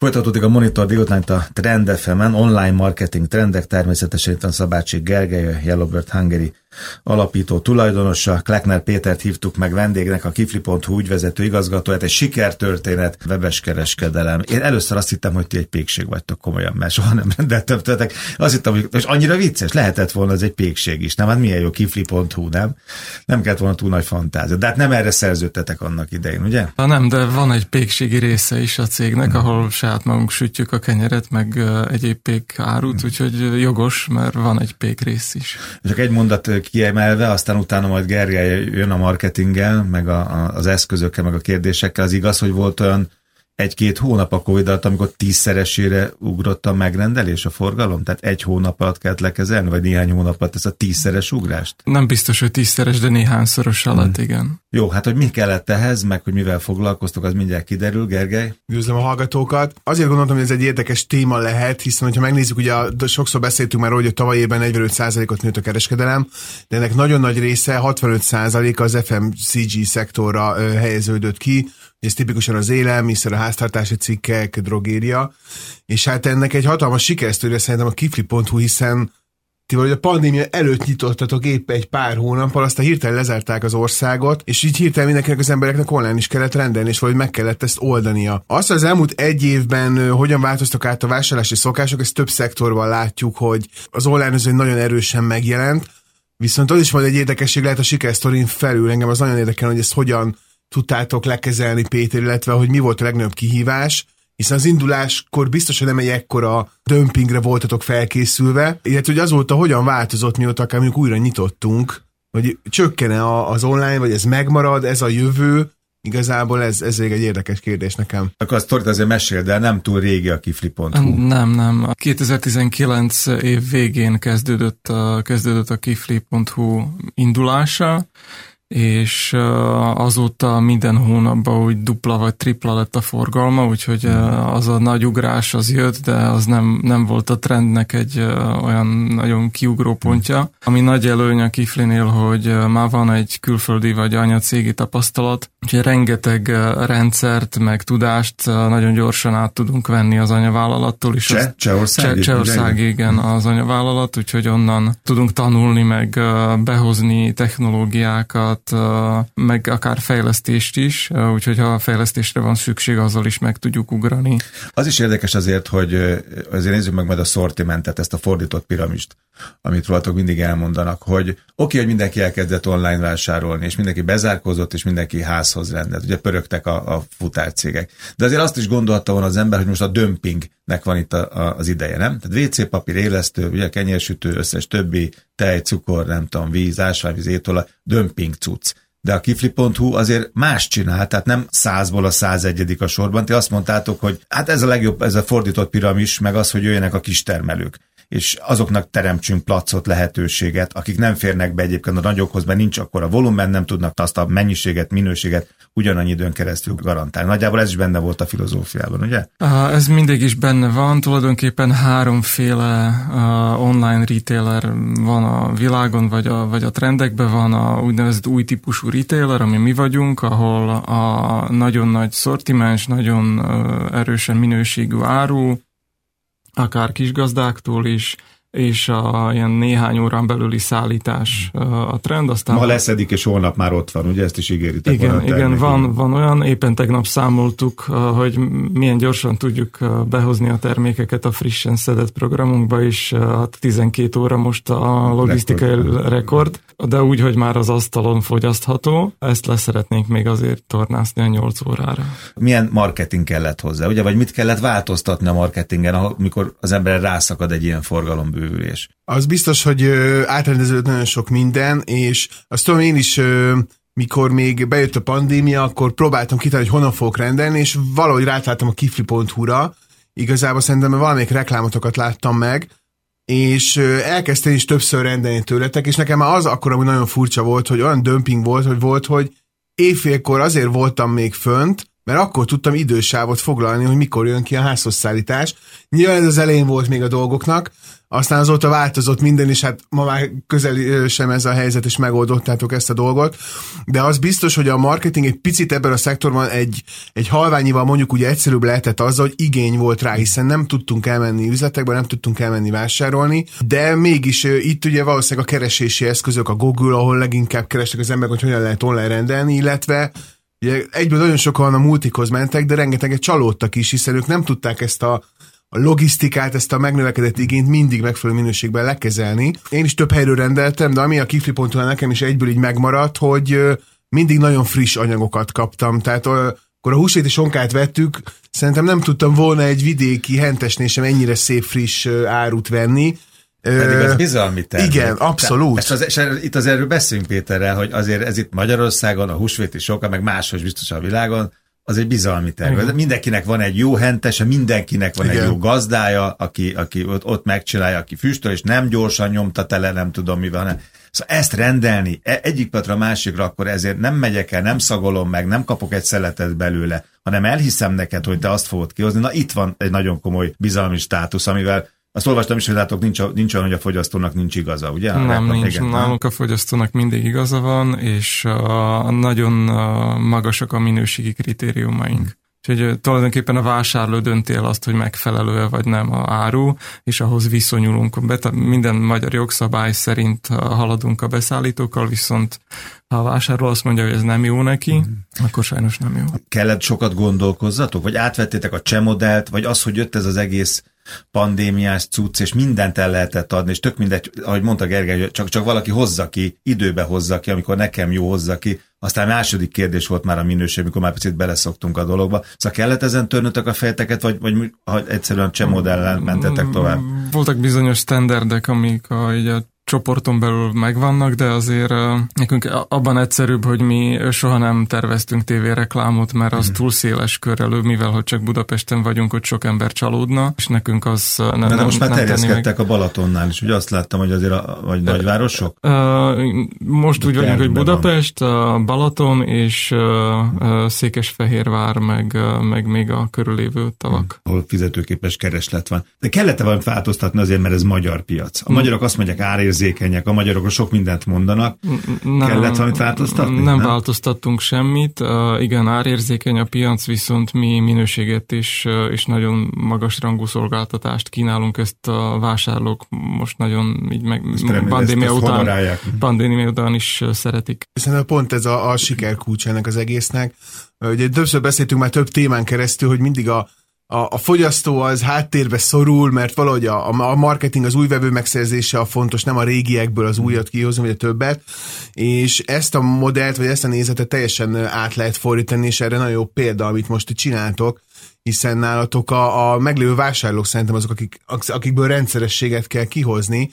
Folytatódik a Monitor délutánt a Trend fm online marketing trendek, természetesen itt a Szabácsi Gergely, Yellowbird Hungary alapító tulajdonosa. Kleckner Pétert hívtuk meg vendégnek, a kifli.hu ügyvezető igazgatóját, egy sikertörténet, webes kereskedelem. Én először azt hittem, hogy ti egy pékség vagytok komolyan, mert soha nem rendeltem tőletek. Azt hittem, hogy és annyira vicces, lehetett volna ez egy pékség is. Nem, hát milyen jó kifli.hu, nem? Nem kellett volna túl nagy fantázia. De hát nem erre szerződtetek annak idején, ugye? Ha nem, de van egy pékségi része is a cégnek, hmm. ahol saját magunk sütjük a kenyeret, meg egyéb pék árut, hmm. úgyhogy jogos, mert van egy pék rész is. Csak egy mondat kiemelve, aztán utána majd Gergely jön a marketinggel, meg a, a, az eszközökkel, meg a kérdésekkel. Az igaz, hogy volt olyan egy-két hónap a Covid alatt, amikor tízszeresére ugrott a megrendelés, a forgalom? Tehát egy hónap alatt kellett lekezelni, vagy néhány hónap alatt ez a tízszeres ugrást? Nem biztos, hogy tízszeres, de néhányszoros alatt, hmm. igen. Jó, hát hogy mi kellett ehhez, meg hogy mivel foglalkoztok, az mindjárt kiderül, Gergely. Üdvözlöm a hallgatókat. Azért gondoltam, hogy ez egy érdekes téma lehet, hiszen ha megnézzük, ugye sokszor beszéltünk már, hogy a tavaly évben 45%-ot nőtt a kereskedelem, de ennek nagyon nagy része, 65% az FMCG szektorra helyeződött ki, ez tipikusan az élelmiszer, a háztartási cikkek, drogéria, és hát ennek egy hatalmas sikeresztőre szerintem a kifli.hu, hiszen ti vagy a pandémia előtt nyitottatok épp egy pár hónappal, aztán hirtelen lezárták az országot, és így hirtelen mindenkinek az embereknek online is kellett rendelni, és valahogy meg kellett ezt oldania. Azt az elmúllt egy évben hogyan változtak át a vásárlási szokások, ezt több szektorban látjuk, hogy az online az nagyon erősen megjelent, viszont az is majd egy érdekesség lehet a sikersztorin felül, engem az nagyon érdekel, hogy ezt hogyan tudtátok lekezelni, Péter, illetve hogy mi volt a legnagyobb kihívás, hiszen az induláskor biztosan nem egy ekkora dömpingre voltatok felkészülve, illetve hogy azóta hogyan változott, mióta akár mondjuk újra nyitottunk, hogy csökkene az online, vagy ez megmarad, ez a jövő, Igazából ez, ez egy érdekes kérdés nekem. Akkor azt Torit azért mesél, de nem túl régi a kifli.hu. Nem, nem. A 2019 év végén kezdődött a, kezdődött a kifli.hu indulása, és azóta minden hónapban úgy dupla vagy tripla lett a forgalma, úgyhogy az a nagy ugrás az jött, de az nem, nem volt a trendnek egy olyan nagyon kiugró pontja. Ami nagy előny a Kiflinél, hogy már van egy külföldi vagy anyacégi tapasztalat, úgyhogy rengeteg rendszert, meg tudást nagyon gyorsan át tudunk venni az anyavállalattól is. Cseh, Csehország? Cseh, Csehország, igen, az anyavállalat, úgyhogy onnan tudunk tanulni, meg behozni technológiákat, meg akár fejlesztést is, úgyhogy ha fejlesztésre van szükség, azzal is meg tudjuk ugrani. Az is érdekes azért, hogy azért nézzük meg majd a szortimentet, ezt a fordított piramist, amit rólatok mindig elmondanak, hogy oké, okay, hogy mindenki elkezdett online vásárolni, és mindenki bezárkózott, és mindenki házhoz rendelt. Ugye pörögtek a, a futárcégek. De azért azt is gondolta volna az ember, hogy most a dömpingnek van itt a, a, az ideje, nem? Tehát WC papír, élesztő, ugye kenyérsütő, összes többi, tej, cukor, nem tudom, víz, ásványvíz, étolaj, dömping cucc. De a kifli.hu azért más csinál, tehát nem százból a százegyedik a sorban. Ti azt mondtátok, hogy hát ez a legjobb, ez a fordított piramis, meg az, hogy jöjjenek a kis termelők és azoknak teremtsünk placot, lehetőséget, akik nem férnek be egyébként a nagyokhoz, mert nincs akkor a volumen, nem tudnak azt a mennyiséget, minőséget ugyanannyi időn keresztül garantálni. Nagyjából ez is benne volt a filozófiában, ugye? Ez mindig is benne van, tulajdonképpen háromféle uh, online retailer van a világon, vagy a, vagy a trendekben van a úgynevezett új típusú retailer, ami mi vagyunk, ahol a nagyon nagy szortimens, nagyon uh, erősen minőségű áru, akár kisgazdáktól is, és a ilyen néhány órán belüli szállítás a trend. Aztán Ma leszedik, és holnap már ott van, ugye ezt is ígéritek? Igen, igen van, van olyan, éppen tegnap számoltuk, hogy milyen gyorsan tudjuk behozni a termékeket a frissen szedett programunkba, és hát 12 óra most a logisztikai rekord. rekord, de úgy, hogy már az asztalon fogyasztható, ezt leszeretnénk még azért tornászni a 8 órára. Milyen marketing kellett hozzá, ugye, vagy mit kellett változtatni a marketingen, amikor az ember rászakad egy ilyen forgalom bővülés. Az biztos, hogy átrendeződött nagyon sok minden, és azt tudom én is mikor még bejött a pandémia, akkor próbáltam kitalálni, hogy honnan fogok rendelni, és valahogy rátláttam a kifli.hu-ra, igazából szerintem valamelyik reklámotokat láttam meg, és elkezdtem is többször rendelni tőletek, és nekem már az akkor, ami nagyon furcsa volt, hogy olyan dömping volt, hogy volt, hogy éjfélkor azért voltam még fönt, mert akkor tudtam idősávot foglalni, hogy mikor jön ki a házhoz szállítás. Nyilván ez az elején volt még a dolgoknak, aztán azóta változott minden, és hát ma már közel sem ez a helyzet, és megoldottátok ezt a dolgot. De az biztos, hogy a marketing egy picit ebben a szektorban egy, egy halványival mondjuk ugye egyszerűbb lehetett azzal, hogy igény volt rá, hiszen nem tudtunk elmenni üzletekbe, nem tudtunk elmenni vásárolni, de mégis itt ugye valószínűleg a keresési eszközök, a Google, ahol leginkább kerestek az emberek, hogy hogyan lehet online rendelni, illetve Ugye egyből nagyon sokan a multikhoz mentek, de rengeteget csalódtak is, hiszen ők nem tudták ezt a a logisztikát, ezt a megnövekedett igényt mindig megfelelő minőségben lekezelni. Én is több helyről rendeltem, de ami a kifli.hu nekem is egyből így megmaradt, hogy mindig nagyon friss anyagokat kaptam. Tehát akkor a húsvéti sonkát vettük, szerintem nem tudtam volna egy vidéki hentesnél sem ennyire szép friss árut venni, pedig az bizalmi termék. Igen, abszolút. És, az, és itt az erről beszélünk Péterrel, hogy azért ez itt Magyarországon, a húsvéti soka, meg máshol biztos a világon, az egy bizalmi termék. Igen. Mindenkinek van egy jó hentese, mindenkinek van Igen. egy jó gazdája, aki, aki ott, ott megcsinálja, aki füstöl, és nem gyorsan nyomta tele, nem tudom mi van. Szóval ezt rendelni e, egyik patra a másikra, akkor ezért nem megyek el, nem szagolom meg, nem kapok egy szeletet belőle, hanem elhiszem neked, hogy te azt fogod kihozni. Na itt van egy nagyon komoly bizalmi státusz, amivel azt olvastam is, hogy látok, nincs, nincs olyan, hogy a fogyasztónak nincs igaza, ugye? Nem, nem nincs. Igen, Nálunk a fogyasztónak mindig igaza van, és a, nagyon magasak a minőségi kritériumaink. Hmm. Úgyhogy tulajdonképpen a vásárló dönti el azt, hogy megfelelő-e vagy nem a áru, és ahhoz viszonyulunk. Bet- minden magyar jogszabály szerint haladunk a beszállítókkal, viszont ha a vásárló azt mondja, hogy ez nem jó neki, mm. akkor sajnos nem jó. Kellett sokat gondolkozzatok? Vagy átvettétek a csemodellt, vagy az, hogy jött ez az egész pandémiás cucc, és mindent el lehetett adni, és tök mindegy, ahogy mondta Gergely, csak, csak valaki hozza ki, időbe hozza ki, amikor nekem jó hozza ki, aztán második kérdés volt már a minőség, amikor már picit beleszoktunk a dologba. Szóval kellett ezen törnötök a fejteket, vagy, vagy egyszerűen csemodellen mentetek tovább? Voltak bizonyos standardek, amik a, így a csoporton belül megvannak, de azért nekünk abban egyszerűbb, hogy mi soha nem terveztünk tévéreklámot, mert az mm. túl széles körrel, mivel hogy csak Budapesten vagyunk, hogy sok ember csalódna, és nekünk az nem, nem, most már terjeszkedtek meg. a Balatonnál is, ugye azt láttam, hogy azért a, vagy nagyvárosok? Most úgy vagyunk, hogy Budapest, van. Balaton és Székesfehérvár, meg, meg még a körülévő tavak. Ahol fizetőképes kereslet van. De kellett-e valamit változtatni azért, mert ez magyar piac? A magyarok azt mondják, árérz érzékenyek, a magyarok sok mindent mondanak. Nem, Kellett valamit változtatni? Nem, nem változtattunk semmit. Uh, igen, árérzékeny a piac, viszont mi minőséget is, uh, és nagyon magas rangú szolgáltatást kínálunk, ezt a vásárlók most nagyon így meg pandémia után, pandémia után is szeretik. Szerintem pont ez a, a siker kulcs ennek az egésznek. Ugye többször beszéltünk már több témán keresztül, hogy mindig a a, a fogyasztó az háttérbe szorul, mert valahogy a, a marketing, az új vevő megszerzése a fontos, nem a régiekből az újat kihozni, vagy a többet, és ezt a modellt, vagy ezt a nézetet teljesen át lehet fordítani, és erre nagyon jó példa, amit most csináltok, hiszen nálatok a, a meglévő vásárlók szerintem azok, akik, akikből rendszerességet kell kihozni.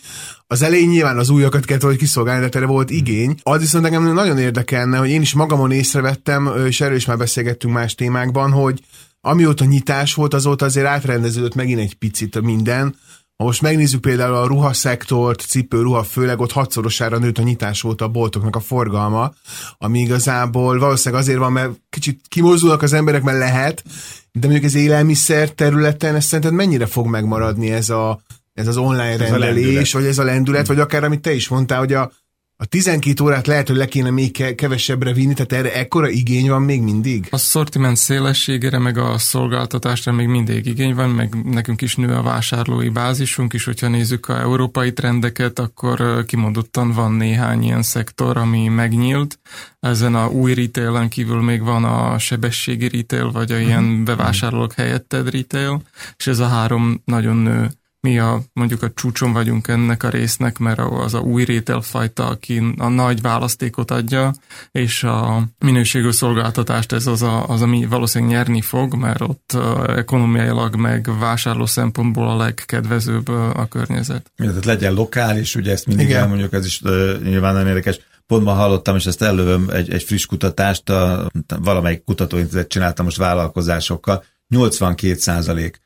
Az elején nyilván az újakat kellett hogy kiszolgálni, de erre volt igény. Az viszont engem nagyon érdekelne, hogy én is magamon észrevettem, és erről is már beszélgettünk más témákban, hogy amióta nyitás volt, azóta azért átrendeződött megint egy picit minden. Ha most megnézzük például a ruhaszektort, cipő, ruha, főleg ott hatszorosára nőtt a nyitás volt a boltoknak a forgalma, ami igazából valószínűleg azért van, mert kicsit kimozdulnak az emberek, mert lehet, de mondjuk az élelmiszer területen ezt szerinted mennyire fog megmaradni ez, a, ez az online ez rendelés, vagy ez a lendület, vagy akár amit te is mondtál, hogy a, a 12 órát lehet, hogy le kéne még kevesebbre vinni, tehát erre ekkora igény van még mindig? A szortiment szélességére, meg a szolgáltatásra még mindig igény van, meg nekünk is nő a vásárlói bázisunk is, hogyha nézzük a európai trendeket, akkor kimondottan van néhány ilyen szektor, ami megnyílt. Ezen a új retailen kívül még van a sebességi retail, vagy a ilyen mhm. bevásárlók helyetted retail, és ez a három nagyon nő mi a, mondjuk a csúcson vagyunk ennek a résznek, mert az a új rételfajta, aki a nagy választékot adja, és a minőségű szolgáltatást ez az, a, az ami valószínűleg nyerni fog, mert ott ekonomiailag meg vásárló szempontból a legkedvezőbb a környezet. Tehát legyen lokális, ugye ezt mindig Igen. elmondjuk, ez is uh, nyilván nagyon érdekes. Pont ma hallottam, és ezt elővöm egy, egy friss kutatást, a, valamelyik kutatóintézet csináltam most vállalkozásokkal, 82 százalék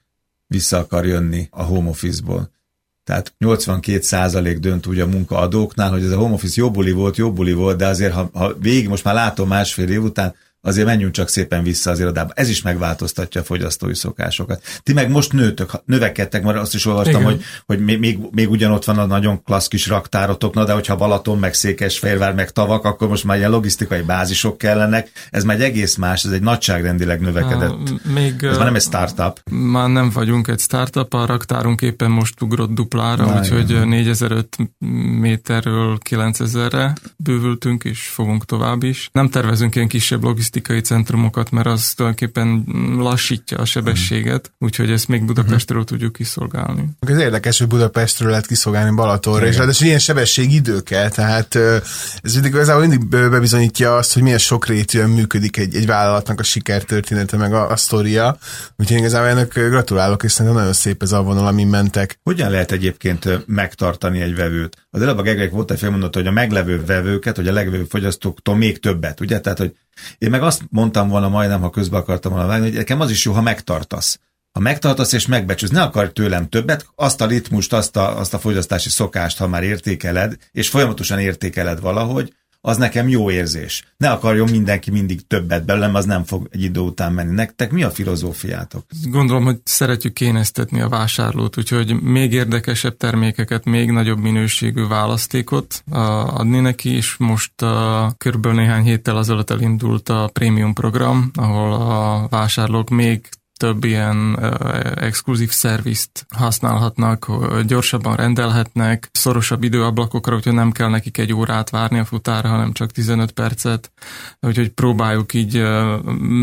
vissza akar jönni a home office-ból. Tehát 82% dönt úgy a munkaadóknál, hogy ez a home office jobbuli volt, jobbuli volt, de azért ha, ha végig most már látom másfél év után, azért menjünk csak szépen vissza az irodába. Ez is megváltoztatja a fogyasztói szokásokat. Ti meg most nőtök, növekedtek, mert azt is olvastam, hogy, hogy még, még, még ugyanott van a nagyon klassz kis raktárotok, na de hogyha Balaton, meg Székesfehérvár, meg Tavak, akkor most már ilyen logisztikai bázisok kellenek. Ez már egy egész más, ez egy nagyságrendileg növekedett. még, ez már nem egy startup. Már nem vagyunk egy startup, a raktárunk éppen most ugrott duplára, Na, úgyhogy 4005 méterről 9000-re bővültünk, és fogunk tovább is. Nem tervezünk ilyen kisebb logisztikai centrumokat, mert az tulajdonképpen lassítja a sebességet, úgyhogy ezt még Budapestről uh-huh. tudjuk kiszolgálni. Ez érdekes, hogy Budapestről lehet kiszolgálni Balatonra, és ráadásul ilyen sebességidő kell, tehát ez mindig, igazából mindig bebizonyítja azt, hogy milyen sokrétűen működik egy, egy vállalatnak a sikertörténete, meg a, a sztoria. Úgyhogy igazából ennek gratulálok, és szerintem nagyon szép ez a vonal, amin mentek. Hogyan lehet egyébként megtartani egy vevőt? Az előbb a Gegrek volt egy felmondott, hogy a meglevő vevőket, hogy a legvevő fogyasztóktól még többet, ugye? Tehát, hogy én meg azt mondtam volna majdnem, ha közbe akartam volna vágni, hogy nekem az is jó, ha megtartasz. Ha megtartasz és megbecsülsz, ne akar tőlem többet, azt a ritmust, azt a, azt a fogyasztási szokást, ha már értékeled, és folyamatosan értékeled valahogy, az nekem jó érzés. Ne akarjon mindenki mindig többet belőlem, az nem fog egy idő után menni. Nektek mi a filozófiátok? Gondolom, hogy szeretjük kéneztetni a vásárlót, úgyhogy még érdekesebb termékeket, még nagyobb minőségű választékot adni neki, és most körülbelül néhány héttel azelőtt elindult a prémium program, ahol a vásárlók még több ilyen exkluzív szervizt használhatnak, gyorsabban rendelhetnek, szorosabb időablakokra, úgyhogy nem kell nekik egy órát várni a futára, hanem csak 15 percet. Úgyhogy próbáljuk így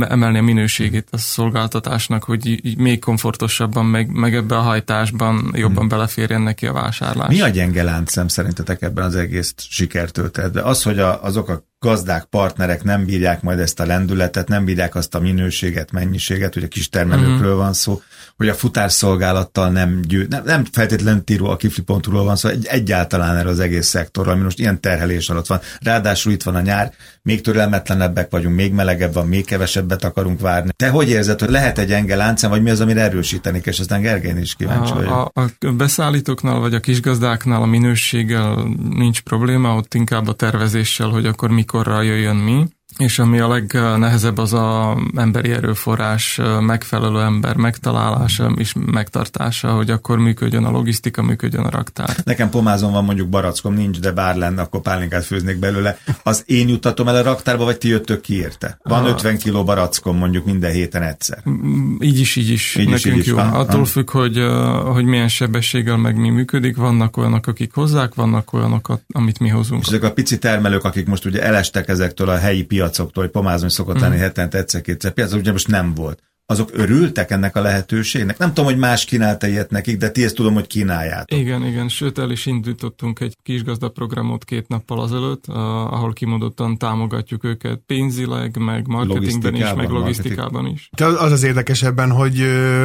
emelni a minőségét a szolgáltatásnak, hogy így még komfortosabban, meg, meg ebbe a hajtásban jobban hmm. beleférjen neki a vásárlás. Mi a gyenge láncszem szerintetek ebben az egész sikertöltetben? Az, hogy a, azok a gazdák, partnerek nem bírják majd ezt a lendületet, nem bírják azt a minőséget, mennyiséget, ugye kis termelőkről van szó, hogy a futárszolgálattal nem győ, nem, nem feltétlenül tíró a kifli.hu-ról van szó, egy, egyáltalán erről az egész szektorral, ami most ilyen terhelés alatt van. Ráadásul itt van a nyár, még türelmetlenebbek vagyunk, még melegebb van, még kevesebbet akarunk várni. Te hogy érzed, hogy lehet egy enge láncem, vagy mi az, amire erősíteni, és aztán Gergely is kíváncsi vagyok. A, a, a beszállítóknál, vagy a kisgazdáknál a minőséggel nincs probléma, ott inkább a tervezéssel, hogy akkor mikorra jöjjön mi és ami a legnehezebb az a emberi erőforrás megfelelő ember megtalálása és megtartása, hogy akkor működjön a logisztika, működjön a raktár. Nekem pomázom van mondjuk barackom, nincs, de bár lenne, akkor pálinkát főznék belőle. Az én juttatom el a raktárba, vagy ti jöttök ki érte? Van a... 50 kiló barackom mondjuk minden héten egyszer. Mm, így is, így is. Így Nekünk is, így jó. Is van. Attól függ, hogy, hogy milyen sebességgel meg mi működik. Vannak olyanok, akik hozzák, vannak olyanok, amit mi hozunk. És ezek a pici termelők, akik most ugye elestek ezektől a helyi piacoktól, hogy pomázni szokott lenni mm. hetente egyszer-kétszer piac, ugye most nem volt azok örültek ennek a lehetőségnek? Nem tudom, hogy más kínálta ilyet nekik, de ti ezt tudom, hogy kínáljátok. Igen, igen, sőt el is indítottunk egy kisgazda programot két nappal azelőtt, ahol kimondottan támogatjuk őket pénzileg, meg marketingben is, meg logisztikában is. De az az érdekesebben, hogy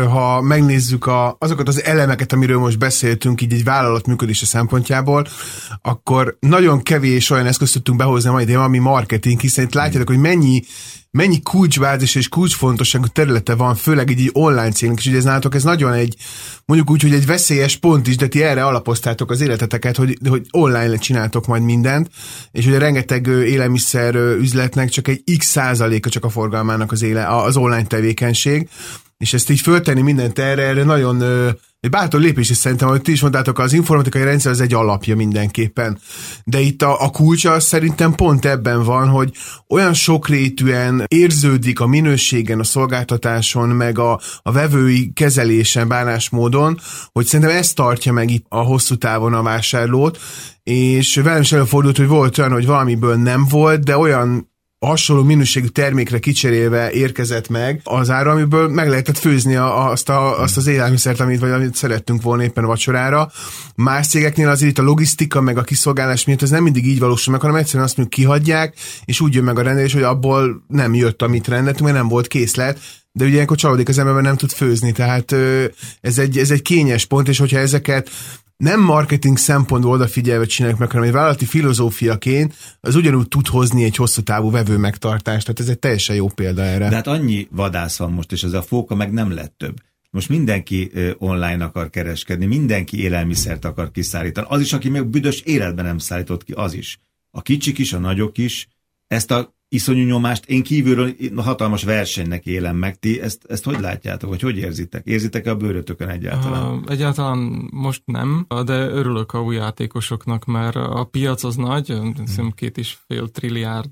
ha megnézzük a, azokat az elemeket, amiről most beszéltünk, így egy vállalat működése szempontjából, akkor nagyon kevés olyan eszközt tudtunk behozni a mai ami marketing, hiszen itt látjátok, hogy mennyi mennyi kulcsbázis és kulcsfontosságú területe van, főleg egy, online cégnek, és ugye ez nálatok ez nagyon egy, mondjuk úgy, hogy egy veszélyes pont is, de ti erre alapoztátok az életeteket, hogy, hogy online csináltok majd mindent, és ugye rengeteg élelmiszer üzletnek csak egy x százaléka csak a forgalmának az, éle, az online tevékenység, és ezt így föltenni mindent erre, erre nagyon egy bátor lépés is szerintem, ahogy ti is mondtátok, az informatikai rendszer az egy alapja mindenképpen. De itt a, a kulcsa szerintem pont ebben van, hogy olyan sokrétűen érződik a minőségen, a szolgáltatáson, meg a, a vevői kezelésen, bánásmódon, hogy szerintem ez tartja meg itt a hosszú távon a vásárlót, és velem is előfordult, hogy volt olyan, hogy valamiből nem volt, de olyan hasonló minőségű termékre kicserélve érkezett meg az ára, amiből meg lehetett főzni a, azt, a, azt az élelmiszert, amit, vagy amit szerettünk volna éppen a vacsorára. Más cégeknél azért itt a logisztika, meg a kiszolgálás miatt ez nem mindig így valósul meg, hanem egyszerűen azt mondjuk kihagyják, és úgy jön meg a rendelés, hogy abból nem jött, amit rendeltünk, mert nem volt készlet, de ugye ilyenkor csalódik az ember, nem tud főzni, tehát ez egy, ez egy kényes pont, és hogyha ezeket nem marketing szempontból odafigyelve csináljuk meg, hanem egy vállalati filozófiaként az ugyanúgy tud hozni egy hosszú távú vevő megtartást. Tehát ez egy teljesen jó példa erre. De hát annyi vadász van most, és ez a fóka meg nem lett több. Most mindenki online akar kereskedni, mindenki élelmiszert akar kiszállítani. Az is, aki még büdös életben nem szállított ki, az is. A kicsik is, a nagyok is. Ezt a iszonyú nyomást, én kívülről hatalmas versenynek élem meg. Ti ezt, ezt hogy látjátok, vagy hogy érzitek? Érzitek-e a bőrötökön egyáltalán? Uh, egyáltalán most nem, de örülök a új játékosoknak, mert a piac az nagy, hiszem két és fél trilliárd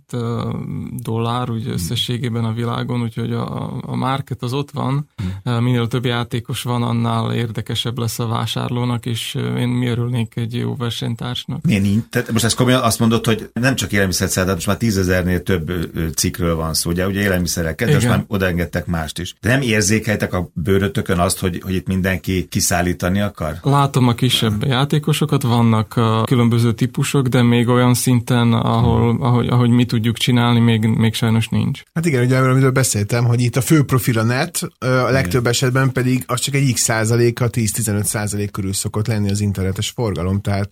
dollár úgy összességében a világon, úgyhogy a, a market az ott van, hmm. minél több játékos van, annál érdekesebb lesz a vásárlónak, és én mi örülnék egy jó versenytársnak. Milyen nincs? Tehát most ezt komolyan azt mondod, hogy nem csak élelmiszert most már tízezernél több cikkről van szó, ugye, ugye élelmiszereket, de most már odaengedtek mást is. De nem érzékeltek a bőrötökön azt, hogy, hogy itt mindenki kiszállítani akar? Látom a kisebb játékosokat, vannak a különböző típusok, de még olyan szinten, ahol, hmm. ahogy, ahogy mi tudjuk csinálni, még, még sajnos nincs. Hát igen, ugye amiről beszéltem, hogy itt a fő profil a net, a legtöbb igen. esetben pedig az csak egy x százaléka, 10-15 százalék körül szokott lenni az internetes forgalom, tehát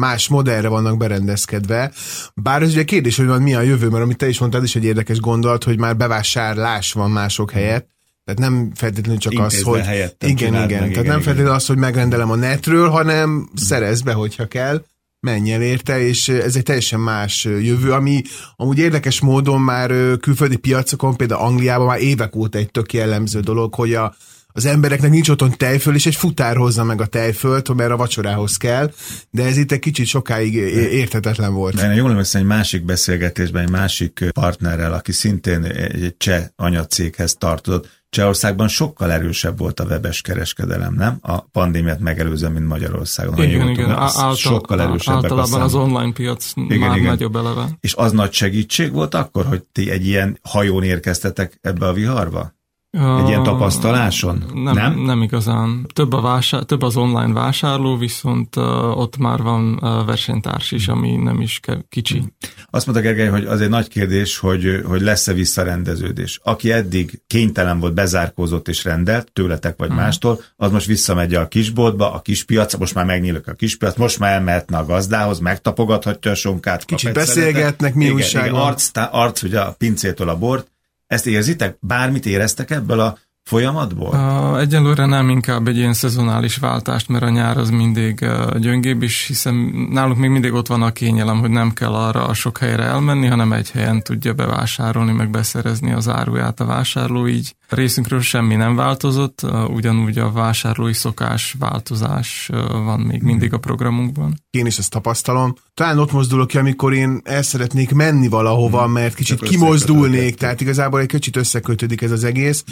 más modellre vannak berendezkedve. Bár ez ugye kérdés, hogy van mi a jövő, mert amit te is mondtad, is egy érdekes gondolat, hogy már bevásárlás van mások helyett, tehát nem feltétlenül csak az, hogy... Igen, igen. Tehát igen, nem feltétlenül az, hogy megrendelem a netről, hanem szerez be, hogyha kell, menj el érte, és ez egy teljesen más jövő, ami amúgy érdekes módon már külföldi piacokon, például Angliában már évek óta egy tök jellemző dolog, hogy a az embereknek nincs otthon tejföl, és egy futár hozza meg a tejfölt, mert a vacsorához kell, de ez itt egy kicsit sokáig érthetetlen volt. De én jól emlékszem, egy másik beszélgetésben, egy másik partnerrel, aki szintén egy cseh anyacéghez tartozott, Csehországban sokkal erősebb volt a webes kereskedelem, nem? A pandémiát megelőzően, mint Magyarországon. Igen, igen, tudom, által, sokkal erősebbek Általában az online piac igen, már igen. nagyobb eleve. És az nagy segítség volt akkor, hogy ti egy ilyen hajón érkeztetek ebbe a viharba? Egy ilyen tapasztaláson? Nem, nem? nem igazán. Több, a vásár, több az online vásárló, viszont uh, ott már van uh, versenytárs is, ami nem is kicsi. Hmm. Azt mondta Gergely, hogy az egy nagy kérdés, hogy, hogy lesz-e visszarendeződés. Aki eddig kénytelen volt, bezárkózott és rendelt, tőletek vagy hmm. mástól, az most visszamegy a kisboltba, a kispiac, most már megnyílik a kispiac, most már elmehetne a gazdához, megtapogathatja a sonkát. Kicsit beszélgetnek, mi újság arc, arc, ugye a pincétől a bort, ezt érzitek? Bármit éreztek ebből a folyamatból? Uh, egyelőre nem inkább egy ilyen szezonális váltást, mert a nyár az mindig uh, gyöngébb, és hiszen nálunk még mindig ott van a kényelem, hogy nem kell arra a sok helyre elmenni, hanem egy helyen tudja bevásárolni, meg beszerezni az áruját a vásárló, így részünkről semmi nem változott, ugyanúgy a vásárlói szokás változás van még mindig a programunkban. Én is ezt tapasztalom. Talán ott mozdulok ki, amikor én el szeretnék menni valahova, hmm. mert kicsit kimozdulnék, tehát igazából egy kicsit összekötődik ez az egész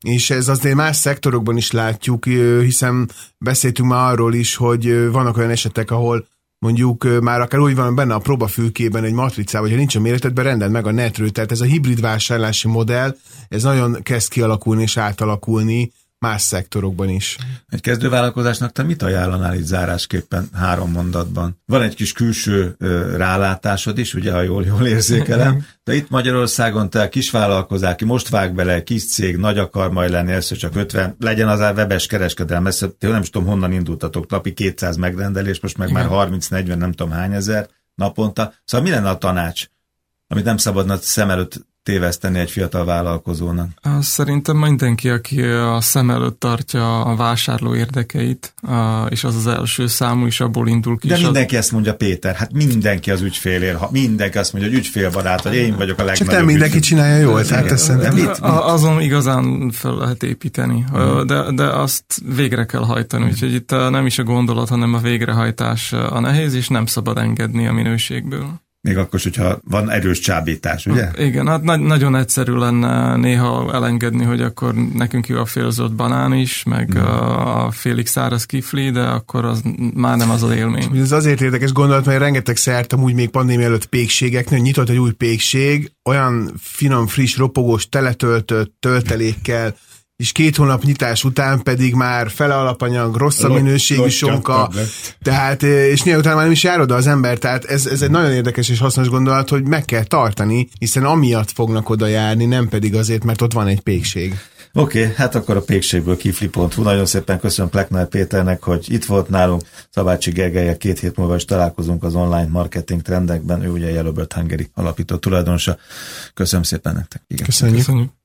és ez azért más szektorokban is látjuk, hiszen beszéltünk már arról is, hogy vannak olyan esetek, ahol mondjuk már akár úgy van benne a próbafülkében egy matricával, hogyha nincs a méretedben, rendeld meg a netről. Tehát ez a hibrid vásárlási modell, ez nagyon kezd kialakulni és átalakulni, más szektorokban is. Egy kezdővállalkozásnak te mit ajánlanál itt zárásképpen három mondatban? Van egy kis külső rálátásod is, ugye, ha jól, jól érzékelem, de itt Magyarországon te kisvállalkozás, ki most vág bele, kis cég, nagy akar majd lenni, először csak 50, legyen az webes kereskedelem, ezt nem is tudom, honnan indultatok, napi 200 megrendelés, most meg Igen. már 30-40, nem tudom hány ezer naponta. Szóval mi lenne a tanács, amit nem szabadna szem előtt téveszteni egy fiatal vállalkozónak? Szerintem mindenki, aki a szem előtt tartja a vásárló érdekeit, és az az első számú, és abból indul ki. De mindenki az... ezt mondja, Péter, hát mindenki az ügyfélér, ha mindenki azt mondja, hogy ügyfélbarát, hogy én vagyok a legnagyobb. Csak nem mindenki ügyfél. csinálja jól, tehát ezt mit, mit? Azon igazán fel lehet építeni, hmm. de, de azt végre kell hajtani, hmm. úgyhogy itt nem is a gondolat, hanem a végrehajtás a nehéz, és nem szabad engedni a minőségből. Még akkor, hogyha van erős csábítás, ugye? Hát igen, hát na- nagyon egyszerű lenne néha elengedni, hogy akkor nekünk jó a félzott banán is, meg mm. a félig száraz kifli, de akkor az már nem az az élmény. Ez azért érdekes gondolat, mert rengeteg szert amúgy még pandémia előtt pékségeknél, nyitott egy új pékség, olyan finom, friss, ropogós, teletöltött töltelékkel, és két hónap nyitás után pedig már fele alapanyag, rossz a minőségű sonka, tehát, és néha utána már nem is jár oda az ember, tehát ez, ez egy nagyon érdekes és hasznos gondolat, hogy meg kell tartani, hiszen amiatt fognak oda járni, nem pedig azért, mert ott van egy pékség. Oké, okay, hát akkor a pékségből kifli.hu. Nagyon szépen köszönöm Plekner Péternek, hogy itt volt nálunk. Szabácsi Gergelyek két hét múlva is találkozunk az online marketing trendekben. Ő ugye Yellowbird Hungary alapító tulajdonosa. Köszönöm szépen nektek. Igen. Köszönjük. Köszönjük.